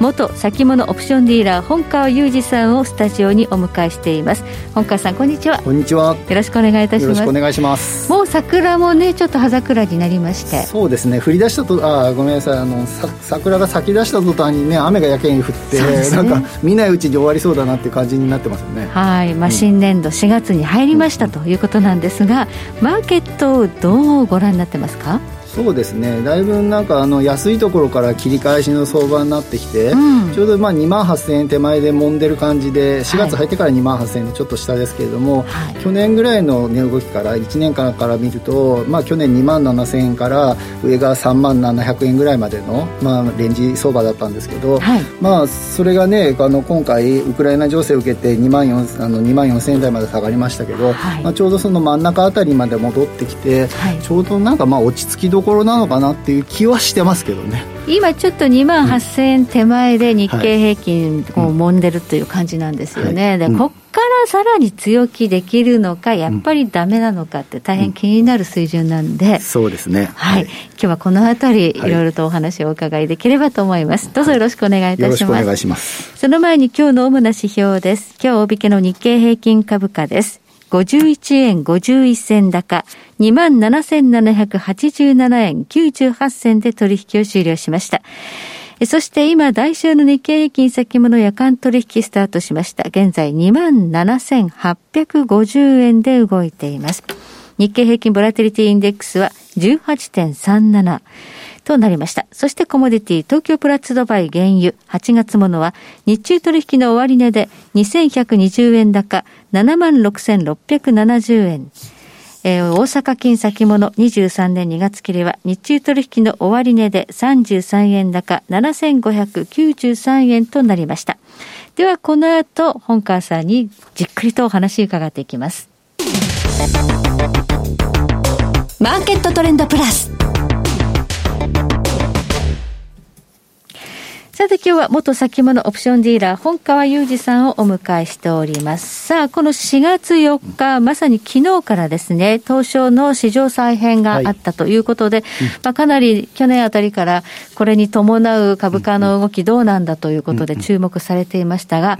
元先物オプションディーラー本川裕二さんをスタジオにお迎えしています。本川さんこんにちは。こんにちは。よろしくお願いいたします。よろしくお願いします。もう桜もねちょっと葉桜になりまして。そうですね。降り出したとあごめんなさい。あのさ桜が咲き出した途端にね雨がやけに降って、ね、なんか見ないうちに終わりそうだなっていう感じになってますよね。はい、まあ、新年度4月に入りましたということなんですが、マーケットをどうご覧になってますか？そうですね。だいぶなんかあの安いところから切り返しの相場になってきて、うん、ちょうどまあ2万8000円手前で揉んでる感じで4月入ってから2万8000円のちょっと下ですけれども、はい、去年ぐらいの値動きから1年間から見ると、まあ、去年2万7000円から上が3万700円ぐらいまでの、まあ、レンジ相場だったんですけど、はい、まあ、それがねあの今回ウクライナ情勢を受けて2万 ,4 あの2万4000円台まで下がりましたけど、はい、まあ、ちょうどその真ん中あたりまで戻ってきて、ちょうどなんかまあ落ち着きどころなのかなっていう気はしてますけどね。今ちょっと2万8000円手前で日経平均を揉んでるという感じなんですよね、でこっからさらに強気できるのか、やっぱりだめなのかって大変気になる水準なんで、そうですね、はい、はい、今日はこのあたり、い。ろいろとお話をお伺いできればと思います。どうぞよろしくお願いいたします。よろしくお願いします。その前に今日の主な指標です。今日大引けの日経平均株価です。51円51銭高、27,787円98銭で取引を終了しました。そして今、来週の日経平均先物夜間取引スタートしました。現在27,850円で動いています。日経平均ボラティリティインデックスは18.37。となりました。そしてコモディティ、東京プラッツドバイ原油、8月ものは、日中取引の終値で2120円高、76,670円。えー、大阪金先物23年2月切りは日中取引の終値で33円高7593円となりました。ではこの後本川さんにじっくりとお話伺っていきます。マーケットトレンドプラス。さて今日は元先物オプションディーラー、本川裕二さんをお迎えしております。さあ、この4月4日、まさに昨日からですね、東証の市場再編があったということで、はいまあ、かなり去年あたりからこれに伴う株価の動きどうなんだということで注目されていましたが、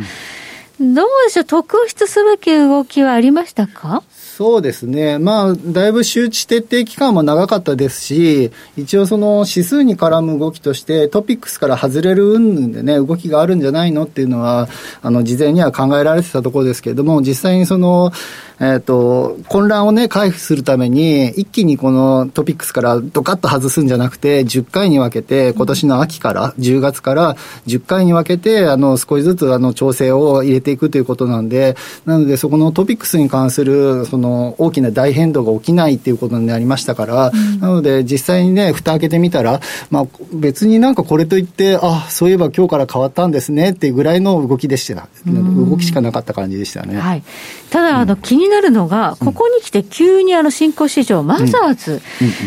どうでしょう、特筆すべき動きはありましたか？そうですね、まあ、だいぶ周知徹底期間も長かったですし、一応、その指数に絡む動きとして、トピックスから外れる云々でね、動きがあるんじゃないのっていうのは、あの事前には考えられてたところですけれども、実際にその、えっ、と、混乱をね、回避するために、一気にこのトピックスからドカッと外すんじゃなくて、10回に分けて、今年の秋から、10月から10回に分けて、あの、少しずつあの、調整を入れていくということなんで、なので、そこのトピックスに関する、その、大きな大変動が起きないっていうことになりましたから、うん、なので、実際にね、蓋開けてみたら、まあ、別になんかこれといって、あ、そういえば今日から変わったんですねっていうぐらいの動きでした。動きしかなかった感じでしたね。はい。ただ、あの、気になるのが、ここに来て急にあの新興市場、マザーズ、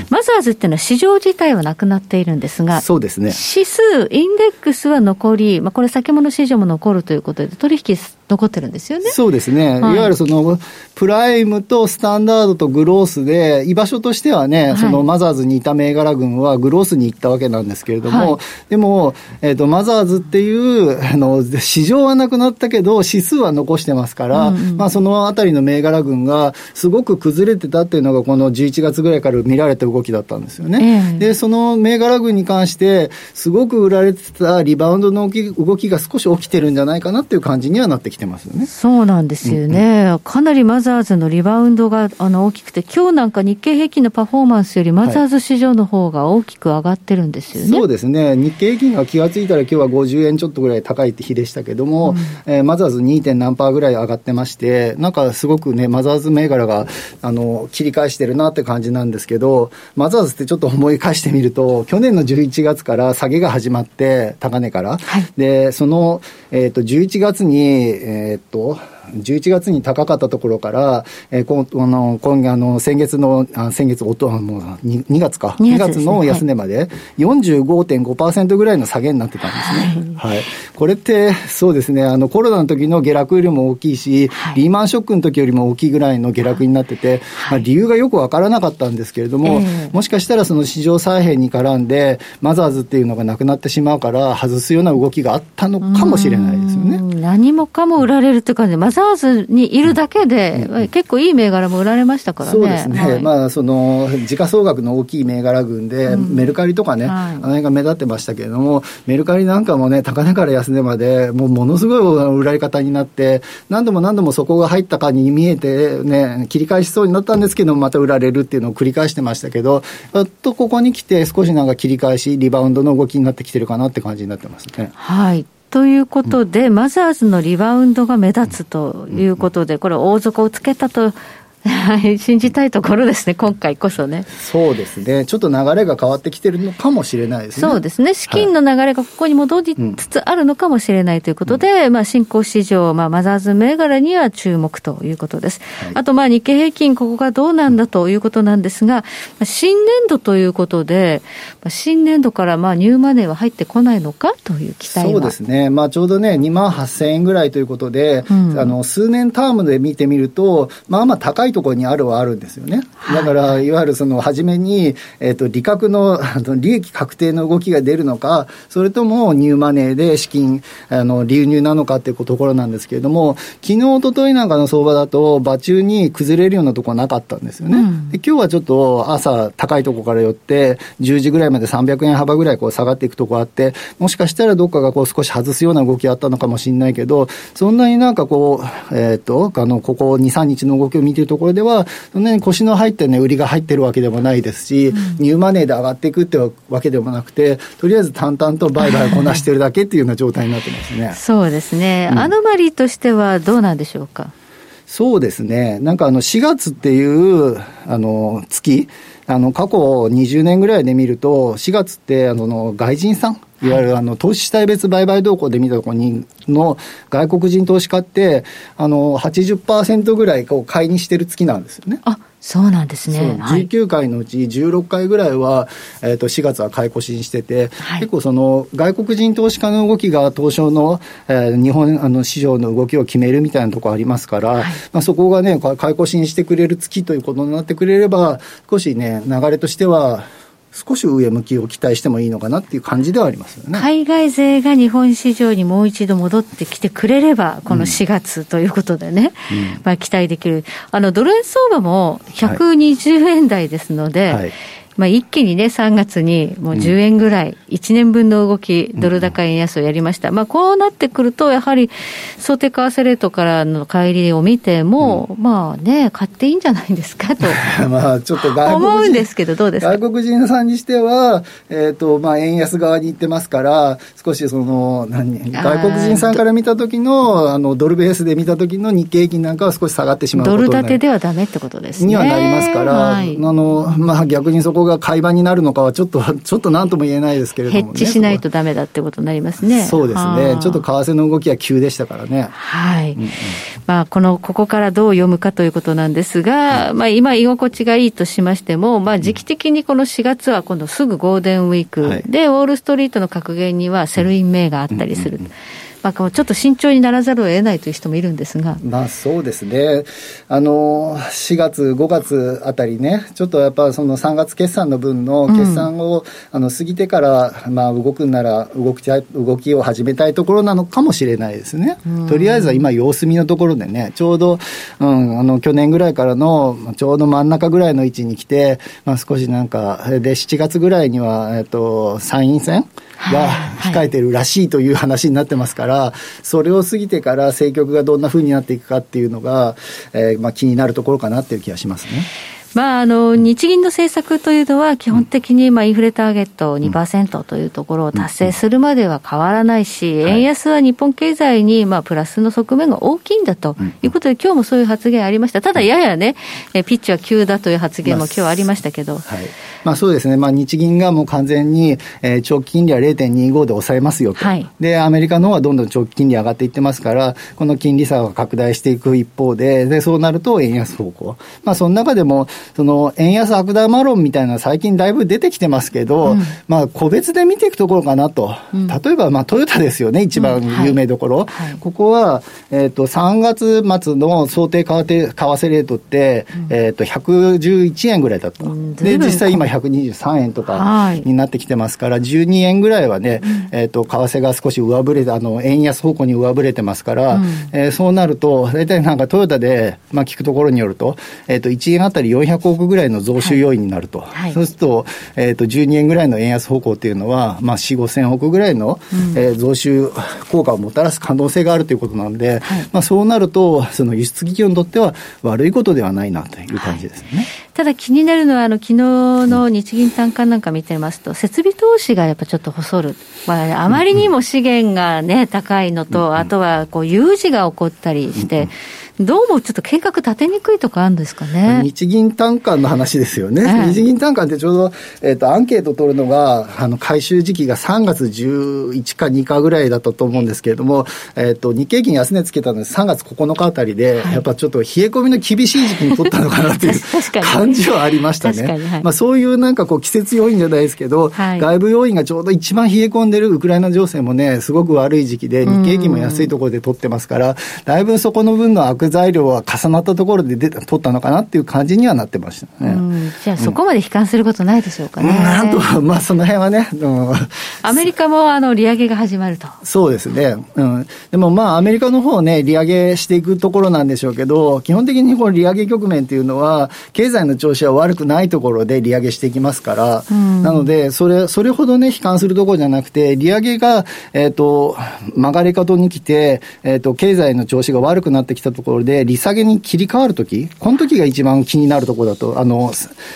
マザーズっていうのは市場自体はなくなっているんですが、そうですね。指数、インデックスは残り、まあ、これ先物市場も残るということで、取引残ってるんですよね。そうですね。はい、いわゆるその、プライムとスタンダードとグロースで、居場所としてはね、はい、そのマザーズにいた銘柄群はグロースに行ったわけなんですけれども、はい、でも、えっ、ー、と、マザーズっていう、あの、市場はなくなったけど、指数は残してますから、うんうん、まあ、そのあたりの銘柄群が、すごく崩れてたっていうのが、この11月ぐらいから見られた動きだったんですよね。えー、で、その銘柄群に関して、すごく売られてたリバウンドの動きが少し起きてるんじゃないかなっていう感じにはなってきてますよね。そうなんですよね。うんうん、かなりマザーズのリバウンドがあの大きくて、今日なんか日経平均のパフォーマンスよりマザーズ市場の方が大きく上がってるんですよね。はい、そうですね。日経平均が気がついたら今日は50円ちょっとぐらい高いって日でしたけども、うん、えー、マザーズ 2. 何パーぐらい上がってまして、なんかすごくね、マザーズ銘柄があの切り返してるなって感じなんですけど、マザーズってちょっと思い返してみると、去年の11月から下げが始まって、高値から。はい、で、その、えっ、ー、と、11月に、えっ、と、11月に高かったところから、えー、こあの今あの先月の、あ先月、おともう 2, 2月か、2月の安値まで45.5%ぐらいの下げになってたんですね。はい、はい、これって、そうですね、あのコロナの時の下落よりも大きいし、はい、リーマンショックの時よりも大きいぐらいの下落になってて、まあ、理由がよくわからなかったんですけれども、えー、もしかしたらその市場再編に絡んで、マザーズっていうのがなくなってしまうから、外すような動きがあったのかもしれないですよね。何もかも売られるというか、ね、マザーズにいるだけで、うん、結構いい銘柄も売られましたからね。そうですね、はい、まあ、その時価総額の大きい銘柄群で、うん、メルカリとかね、はい、あの辺が目立ってましたけれども、メルカリなんかもね、高値から安値まで、もうものすごい売られ方になって、何度も何度もそこが入ったかに見えて、ね、切り返しそうになったんですけど、また売られるっていうのを繰り返してましたけど、やっとここに来て、少しなんか切り返し、リバウンドの動きになってきてるかなって感じになってますね。はいということで、うん、マザーズのリバウンドが目立つということで、これ、大底をつけたとはい、信じたいところですね、今回こそね。そうですね、ちょっと流れが変わってきてるのかもしれないですね。そうですね、資金の流れがここに戻りつつあるのかもしれないということで、うん、まあ、新興市場、まあ、マザーズ銘柄には注目ということです。はい、あと、まあ、日経平均、ここがどうなんだということなんですが、新年度ということで、新年度からまあニューマネーは入ってこないのかという期待そうですね、まあ、ちょうどね、2万8000円ぐらいということで、うん、あの数年タームで見てみると、まあまあ高いところにあるはあるんですよね。だから、いわゆるその初めに、えっ、ー、と、利確の、利益確定の動きが出るのか、それともニューマネーで資金、あの、流入なのかっていうところなんですけれども、昨日、一昨日なんかの相場だと、場中に崩れるようなところなかったんですよね。うん、で今日はちょっと朝高いところから寄って、10時ぐらいまで300円幅ぐらいこう下がっていくところあって、もしかしたらどっかがこう少し外すような動きあったのかもしれないけど、そんなになんかこう、えっ、ー、と、あの、ここ2、3日の動きを見ているところでは、そんなに腰の入ってね、売りが入ってるわけでもないですし、うん、ニューマネーで上がっていくってわけでもなくて、とりあえず淡々と売買をこなしてるだけっていうような状態になってますね。そうですね。うん、アノマリーとしてはどうなんでしょうか？そうですね。なんかあの4月っていうあの月、あの過去20年ぐらいで見ると、4月ってあの外人さん、い。わゆるあの投資主体別売買動向で見たところにの外国人投資家って、あの80%ぐらいこう買いにしてる月なんですよね。あそうなんですね。19回のうち16回ぐらいは、えっ、ー、と、4月は買い越しにしてて、はい、結構その、外国人投資家の動きが東証の、えー、日本あの市場の動きを決めるみたいなところありますから、はい、まあ、そこがね、買い越しにしてくれる月ということになってくれれば、少しね、流れとしては、少し上向きを期待してもいいのかなっていう感じではありますよね。海外勢が日本市場にもう一度戻ってきてくれれば、この4月ということでね、うん、まあ期待できる。あの、ドル円相場も120円台ですので、はいはいまあ、一気にね、3月にもう10円ぐらい、1年分の動き、ドル高円安をやりました。まあ、こうなってくると、やはり想定為替レートからの帰りを見ても、まあね、買っていいんじゃないですかと。まあ、ちょっと外国人。思うんですけど、どうですか？外国人さんにしては、えっ、と、まあ、円安側に行ってますから、少しその、何、外国人さんから見た時の、あの、ドルベースで見た時の日経平均なんかは少し下がってしまうドル建てではダメってことですね。にはなりますから、はい、あの、まあ、逆にそこが会話になるのかは、ちょっと、ちょっとなんとも言えないですけれども、ね、ヘッジしないとだめだってことになりますね。そうですね。ちょっと為替の動きは急でしたからね。はい。うんうん、まあ、この、ここからどう読むかということなんですが、まあ、今、居心地がいいとしましても、まあ、時期的にこの4月は今度すぐゴールデンウィークで、ウォールストリートの格言にはセルイン名があったりする。うんうんうんまあ、ちょっと慎重にならざるを得ないという人もいるんですが。まあそうですね。あの、4月、5月あたりね、ちょっとやっぱその3月決算の分の決算を、うん、あの過ぎてから、まあ動くんなら動き動きを始めたいところなのかもしれないですね。うん、とりあえずは今様子見のところでね、ちょうど、うん、あの去年ぐらいからのちょうど真ん中ぐらいの位置に来て、まあ少しなんか、で、7月ぐらいには、えっと、参院選が控えてるらしいという話になってますから、それを過ぎてから政局がどんなふうになっていくかっていうのが、えー、まあ気になるところかなっていう気がしますね。まあ、あの日銀の政策というのは、基本的にまあインフレターゲット2%というところを達成するまでは変わらないし、円安は日本経済にまあプラスの側面が大きいんだということで、今日もそういう発言ありました。ただ、ややね、ピッチは急だという発言も今日ありましたけど。はい。まあ、そうですね、まあ、日銀がもう完全に、えー、長期金利は0.25で抑えますよと、はい、で、アメリカの方はどんどん長期金利上がっていってますから、この金利差が拡大していく一方で、でそうなると円安方向、まあ、その中でも、その円安悪玉論みたいな最近だいぶ出てきてますけど、うん、まあ、個別で見ていくところかなと、うん、例えば、まあ、トヨタですよね、一番有名どころ、うんはい。はい、ここは、えーと、3月末の想定為替為替レートって、えーと、111円ぐらいだと、で実際今、123円とかになってきてますから、12円ぐらいはね、えーと、為替が少し上振れて、あの円安方向に上振れてますから、えー、そうなると、大体なんかトヨタで、まあ、聞くところによると、えー、と1円あたり400億ぐらいの増収要因になると、はい、そうすると,、えー、と12円ぐらいの円安方向っていうのは、まあ、4、5千億ぐらいの、うん、えー、増収効果をもたらす可能性があるということなんで、はい、まあ、そうなると、その輸出企業にとっては悪いことではないなという感じですね。はい。ただ気になるのは、あの昨日の日銀短観なんか見てますと、設備投資がやっぱちょっと細る、まあ、あまりにも資源がね、高いのと、あとはこう有事が起こったりして、どうもちょっと計画立てにくいとかあるんですかね。日銀単価の話ですよね。え日銀単価ってちょうど、えっ、ー、と、アンケート取るのが、あの、回収時期が3月11か2かぐらいだったと思うんですけれども、えっ、ー、と、日経金安値つけたので3月9日あたりで、はい、やっぱちょっと冷え込みの厳しい時期に取ったのかなっていう 感じはありましたね。はい、まあ、そういうなんかこう、季節要因じゃないですけど、はい、外部要因がちょうど一番冷え込んでるウクライナ情勢もね、すごく悪い時期で、日経金も安いところで取ってますから、だいぶそこの分の悪材料は重重なったところで出た取ったのかなっていう感じにはなってましたね。じゃあ、そこまで悲観することないでしょうかね。うん、なんと、まあ、その辺はね、うん、アメリカもあの利上げが始まると。そうですね。うん、でもまあ、アメリカの方ね、利上げしていくところなんでしょうけど、基本的にこの利上げ局面っていうのは、経済の調子は悪くないところで利上げしていきますから、うん、なので、それ、それほどね、悲観するところじゃなくて、利上げが、えっ、ー、と、曲がり角に来て、えっ、ー、と、経済の調子が悪くなってきたところで、利下げに切り替わるとき、この時が一番気になるところだと、あの、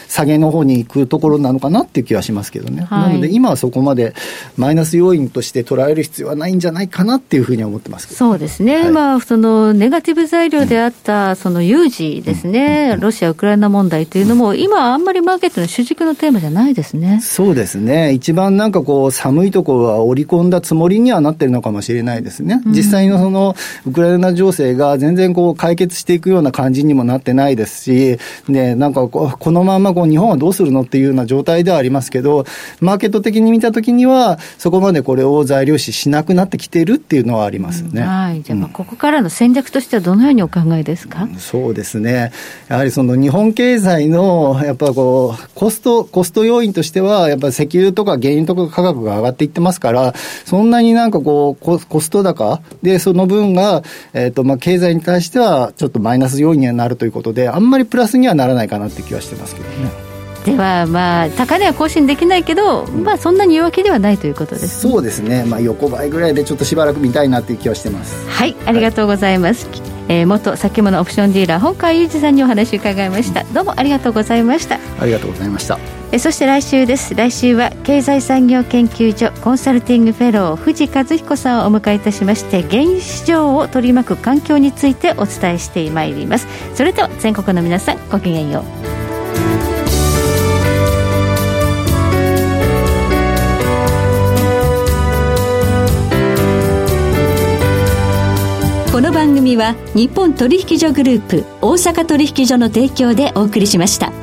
下げの方に行くところなのかなっていう気はしますけどね。はい、なので、今はそこまでマイナス要因として捉える必要はないんじゃないかなっていうふうには思ってますそうですね。はい、まあ、その、ネガティブ材料であった、その有事ですね、うん、ロシア・ウクライナ問題というのも、今あんまりマーケットの主軸のテーマじゃないですね。そうですね。一番なんかこう、寒いところは織り込んだつもりにはなってるのかもしれないですね。実際のその、ウクライナ情勢が全然こう、解決していくような感じにもなってないですし、ね、なんかここのままこう日本はどうするのっていうような状態ではありますけど、マーケット的に見たときには、そこまでこれを材料視しなくなってきているっていうのはありますね。うん、はい。じゃあ、ここからの戦略としてはどのようにお考えですか、うん、そうですね。やはりその日本経済の、やっぱこう、コスト、コスト要因としては、やっぱ石油とか原油とか価格が上がっていってますから、そんなになんかこう、ココスト高で、その分が、えっ、ー、と、まあ、経済に対しては、ちょっとマイナス要因にはなるということで、あんまりプラスにはならないかなって気はしてますけどね。では、まあ、高値は更新できないけど、まあ、そんなに弱気ではないということです、ね、そうですね、まあ、横ばいぐらいでちょっとしばらく見たいなという気はしてます。はいありがとうございます、はい、えー、元先物オプションディーラー本川裕二さんにお話を伺いました、どうもありがとうございました。ありがとうございましたえそして来週です。来週は経済産業研究所コンサルティングフェロー藤和彦さんをお迎えいたしまして原油市場を取り巻く環境についてお伝えしてまいります。それでは全国の皆さんごきげんよう。この番組は日本取引所グループ大阪取引所の提供でお送りしました。